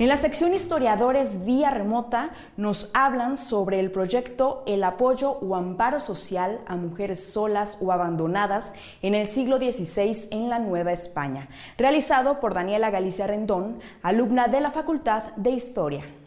En la sección Historiadores vía remota nos hablan sobre el proyecto El apoyo o amparo social a mujeres solas o abandonadas en el siglo XVI en la Nueva España, realizado por Daniela Galicia Rendón, alumna de la Facultad de Historia.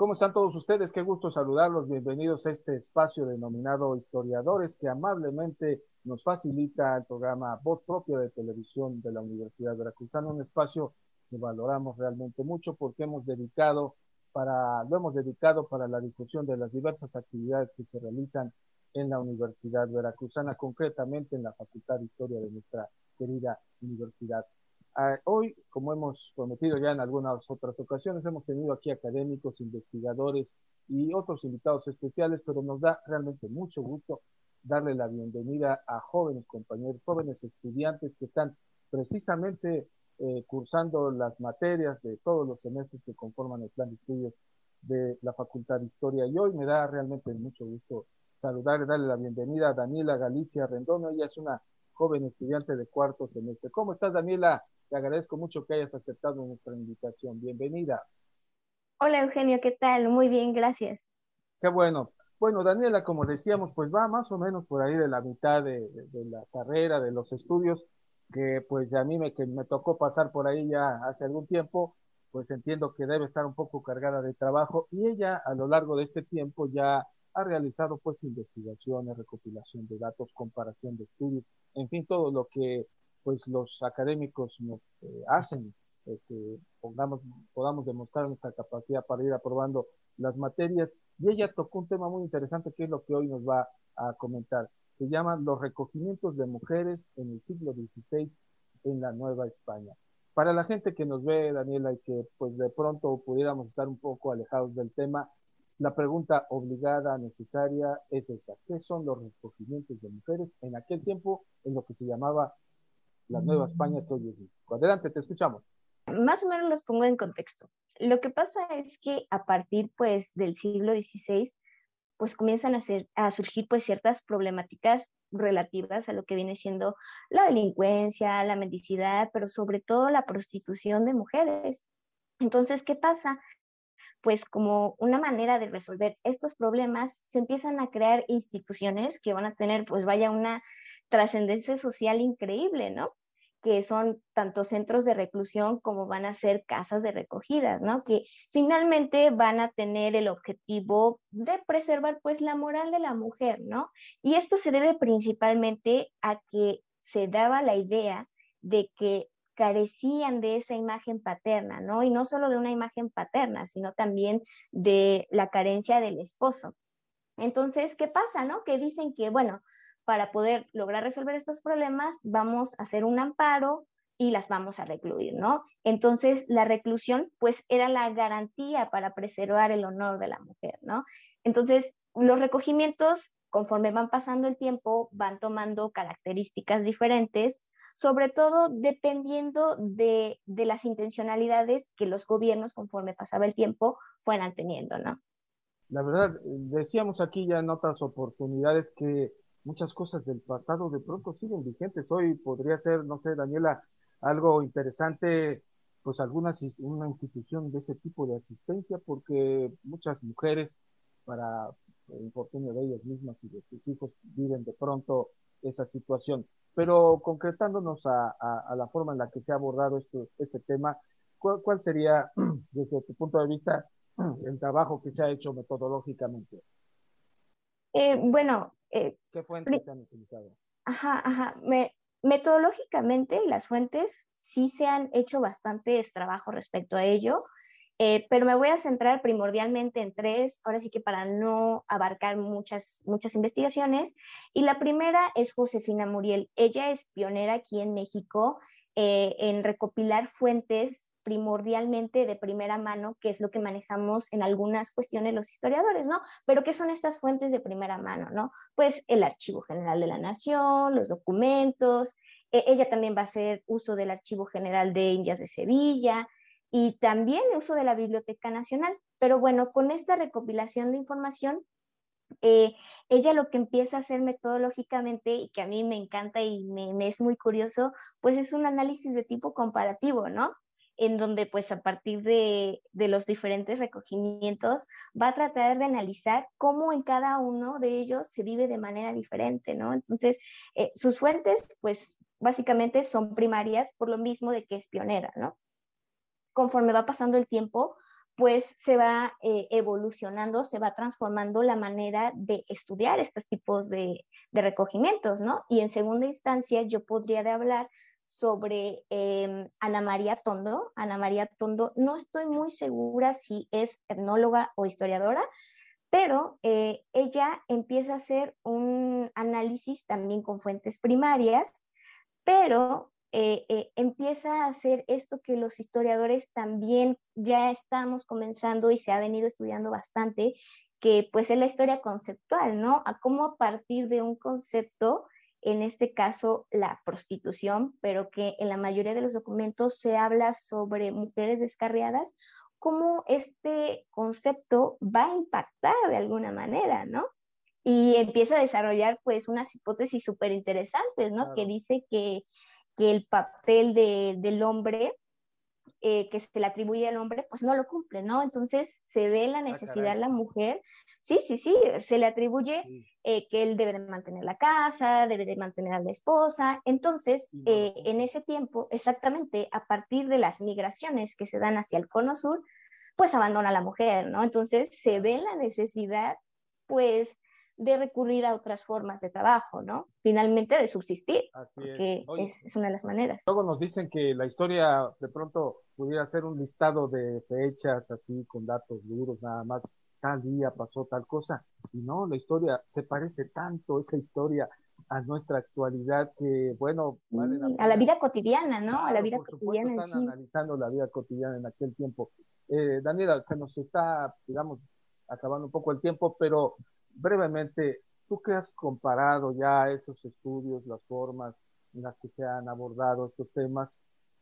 ¿Cómo están todos ustedes? Qué gusto saludarlos. Bienvenidos a este espacio denominado Historiadores que amablemente nos facilita el programa Voz Propia de Televisión de la Universidad Veracruzana, un espacio que valoramos realmente mucho porque hemos dedicado para, lo hemos dedicado para la difusión de las diversas actividades que se realizan en la Universidad Veracruzana, concretamente en la Facultad de Historia de nuestra querida universidad. Hoy, como hemos prometido ya en algunas otras ocasiones, hemos tenido aquí académicos, investigadores y otros invitados especiales, pero nos da realmente mucho gusto darle la bienvenida a jóvenes compañeros, jóvenes estudiantes que están precisamente eh, cursando las materias de todos los semestres que conforman el plan de estudios de la Facultad de Historia. Y hoy me da realmente mucho gusto saludar y darle la bienvenida a Daniela Galicia Rendono. Ella es una joven estudiante de cuarto semestre. ¿Cómo estás, Daniela? Te agradezco mucho que hayas aceptado nuestra invitación. Bienvenida. Hola, Eugenio, ¿qué tal? Muy bien, gracias. Qué bueno. Bueno, Daniela, como decíamos, pues va más o menos por ahí de la mitad de, la carrera, de los estudios, que pues a mí me, que me tocó pasar por ahí ya hace algún tiempo, pues entiendo que debe estar un poco cargada de trabajo y ella a lo largo de este tiempo ya ha realizado pues investigaciones, recopilación de datos, comparación de estudios, en fin, todo lo que pues los académicos nos eh, hacen, eh, que pongamos, podamos demostrar nuestra capacidad para ir aprobando las materias. Y ella tocó un tema muy interesante que es lo que hoy nos va a comentar. Se llaman los recogimientos de mujeres en el siglo XVI en la Nueva España. Para la gente que nos ve, Daniela, y que pues de pronto pudiéramos estar un poco alejados del tema, la pregunta obligada, necesaria, es esa. ¿Qué son los recogimientos de mujeres en aquel tiempo en lo que se llamaba la Nueva España que hoy es Adelante, te escuchamos. Más o menos los pongo en contexto. Lo que pasa es que a partir pues del siglo XVI pues comienzan a, ser, a surgir pues ciertas problemáticas relativas a lo que viene siendo la delincuencia, la mendicidad, pero sobre todo la prostitución de mujeres. Entonces, ¿qué pasa? Pues como una manera de resolver estos problemas, se empiezan a crear instituciones que van a tener, pues vaya, una trascendencia social increíble, ¿no? que son tanto centros de reclusión como van a ser casas de recogidas, ¿no? Que finalmente van a tener el objetivo de preservar pues la moral de la mujer, ¿no? Y esto se debe principalmente a que se daba la idea de que carecían de esa imagen paterna, ¿no? Y no solo de una imagen paterna, sino también de la carencia del esposo. Entonces, ¿qué pasa, no? Que dicen que, bueno, para poder lograr resolver estos problemas, vamos a hacer un amparo y las vamos a recluir, ¿no? Entonces, la reclusión, pues, era la garantía para preservar el honor de la mujer, ¿no? Entonces, los recogimientos, conforme van pasando el tiempo, van tomando características diferentes, sobre todo dependiendo de, de las intencionalidades que los gobiernos, conforme pasaba el tiempo, fueran teniendo, ¿no? La verdad, decíamos aquí ya en otras oportunidades que muchas cosas del pasado de pronto siguen vigentes. Hoy podría ser, no sé, Daniela, algo interesante, pues alguna una institución de ese tipo de asistencia, porque muchas mujeres, para el infortunio de ellas mismas y de sus hijos, viven de pronto esa situación. Pero concretándonos a, la forma en la que se ha abordado esto, este tema, ¿cuál, ¿cuál sería, desde tu punto de vista, el trabajo que se ha hecho metodológicamente? Eh, bueno, eh, ¿qué fuentes se han utilizado? Ajá, ajá. Me, metodológicamente, las fuentes sí se han hecho bastantes trabajos respecto a ello, eh, pero me voy a centrar primordialmente en tres, ahora sí que para no abarcar muchas, muchas investigaciones. Y la primera es Josefina Muriel. Ella es pionera aquí en México en recopilar fuentes primordialmente de primera mano, que es lo que manejamos en algunas cuestiones los historiadores, ¿no? Pero ¿qué son estas fuentes de primera mano, no? Pues el Archivo General de la Nación, los documentos, e, ella también va a hacer uso del Archivo General de Indias de Sevilla y también uso de la Biblioteca Nacional. Pero bueno, con esta recopilación de información, eh, ella lo que empieza a hacer metodológicamente y que a mí me encanta y me es muy curioso, pues es un análisis de tipo comparativo, ¿no? En donde pues a partir de, de, los diferentes recogimientos va a tratar de analizar cómo en cada uno de ellos se vive de manera diferente, ¿no? Entonces, eh, sus fuentes pues básicamente son primarias por lo mismo de que es pionera, ¿no? Conforme va pasando el tiempo, pues se va eh, evolucionando, se va transformando la manera de estudiar estos tipos de, de recogimientos, ¿no? Y en segunda instancia yo podría de hablar sobre em, Ana María Tondo. Ana María Tondo, no estoy muy segura si es etnóloga o historiadora, pero eh, ella empieza a hacer un análisis también con fuentes primarias, pero eh, eh, empieza a hacer esto que los historiadores también ya estamos comenzando y se ha venido estudiando bastante, que pues es la historia conceptual, ¿no? A cómo a partir de un concepto en este caso la prostitución, pero que en la mayoría de los documentos se habla sobre mujeres descarriadas, cómo este concepto va a impactar de alguna manera, ¿no? Y empieza a desarrollar pues unas hipótesis súper interesantes, ¿no? Que dice que, que el papel de, del hombre eh, que se le atribuye al hombre, pues no lo cumple, ¿no? Entonces se ve la ah, necesidad de la mujer, sí, sí, sí, se le atribuye eh, que él debe de mantener la casa, debe de mantener a la esposa. Entonces, eh, en ese tiempo, exactamente a partir de las migraciones que se dan hacia el cono sur, pues abandona a la mujer, ¿no? Entonces se ve la necesidad, pues, de recurrir a otras formas de trabajo, ¿no? Finalmente de subsistir, Así es. es. una de las maneras. Luego nos dicen que la historia de pronto pudiera ser un listado de fechas así con datos duros nada más, tal día pasó tal cosa, y no, la historia se parece tanto, esa historia a nuestra actualidad que, bueno, a la vida cotidiana, ¿no? a la vida cotidiana. Están analizando la vida cotidiana en aquel tiempo. Eh, Daniela, se nos está, digamos, acabando un poco el tiempo, pero brevemente, tú que has comparado ya esos estudios, las formas en las que se han abordado estos temas,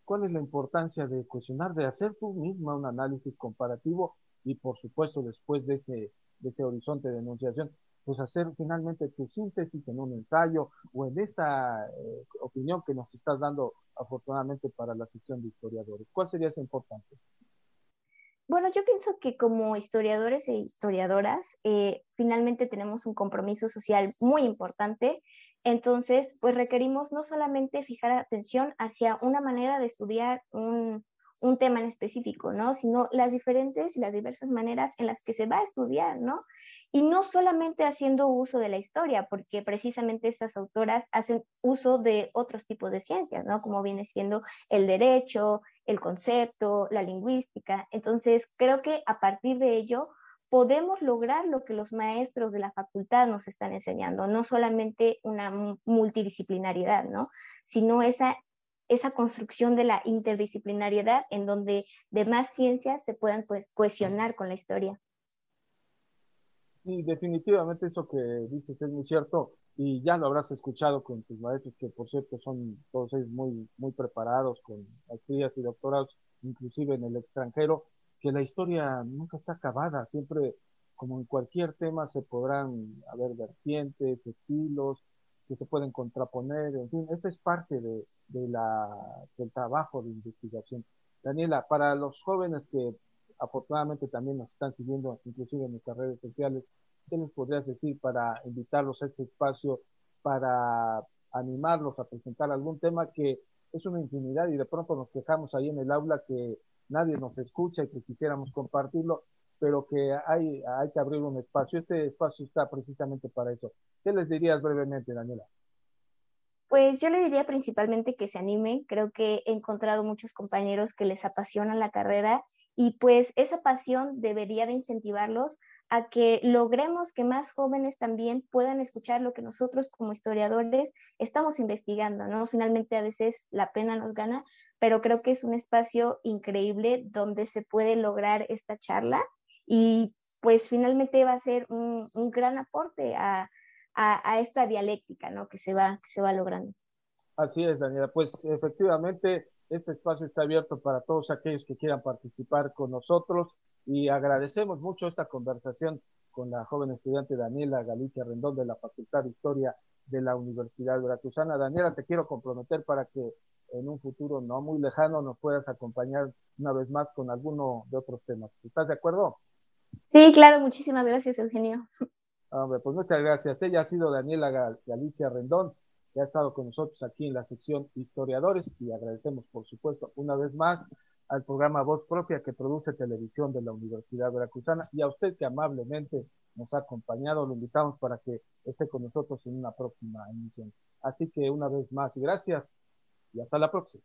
¿cuál es la importancia de cuestionar, de hacer tú misma un análisis comparativo y por supuesto después de ese, horizonte de enunciación, pues hacer finalmente tu síntesis en un ensayo o en esa eh, opinión que nos estás dando afortunadamente para la sección de historiadores? ¿Cuál sería esa importancia? Bueno, yo pienso que como historiadores e historiadoras, eh, finalmente tenemos un compromiso social muy importante. Entonces, pues requerimos no solamente fijar atención hacia una manera de estudiar un, un tema en específico, ¿no? Sino las diferentes y las diversas maneras en las que se va a estudiar, ¿no? Y no solamente haciendo uso de la historia, porque precisamente estas autoras hacen uso de otros tipos de ciencias, ¿no? Como viene siendo el derecho, el concepto, la lingüística. Entonces, creo que a partir de ello podemos lograr lo que los maestros de la facultad nos están enseñando, no solamente una multidisciplinariedad, ¿no? Sino esa esa construcción de la interdisciplinariedad en donde demás ciencias se puedan pues, cohesionar con la historia. Sí, definitivamente eso que dices es muy cierto y ya lo habrás escuchado con tus maestros que por cierto son todos ellos muy, muy preparados con maestrías y doctorados, inclusive en el extranjero, que la historia nunca está acabada, siempre como en cualquier tema se podrán haber vertientes, estilos, que se pueden contraponer, en fin, esa es parte de, de la, del trabajo de investigación. Daniela, para los jóvenes que afortunadamente también nos están siguiendo, inclusive en nuestras redes sociales, ¿qué les podrías decir para invitarlos a este espacio, para animarlos a presentar algún tema que es una infinidad y de pronto nos quejamos ahí en el aula que nadie nos escucha y que quisiéramos compartirlo, pero que hay, hay que abrir un espacio. Este espacio está precisamente para eso. ¿Qué les dirías brevemente, Daniela? Pues yo le diría principalmente que se animen. Creo que he encontrado muchos compañeros que les apasionan la carrera y pues esa pasión debería de incentivarlos a que logremos que más jóvenes también puedan escuchar lo que nosotros como historiadores estamos investigando, ¿no? Finalmente a veces la pena nos gana, pero creo que es un espacio increíble donde se puede lograr esta charla y pues finalmente va a ser un, gran aporte a, esta dialéctica ¿no? que, se va, que se va logrando. Así es, Daniela. Pues efectivamente, este espacio está abierto para todos aquellos que quieran participar con nosotros y agradecemos mucho esta conversación con la joven estudiante Daniela Galicia Rendón de la Facultad de Historia de la Universidad Veracruzana. Daniela, te quiero comprometer para que en un futuro no muy lejano nos puedas acompañar una vez más con alguno de otros temas. ¿Estás de acuerdo? Sí, claro, muchísimas gracias, Eugenio. Hombre, pues muchas gracias. Ella ha sido Daniela Galicia Rendón, que ha estado con nosotros aquí en la sección Historiadores y agradecemos, por supuesto, una vez más al programa Voz Propia que produce televisión de la Universidad Veracruzana y a usted que amablemente nos ha acompañado, lo invitamos para que esté con nosotros en una próxima emisión. Así que una vez más, gracias y hasta la próxima.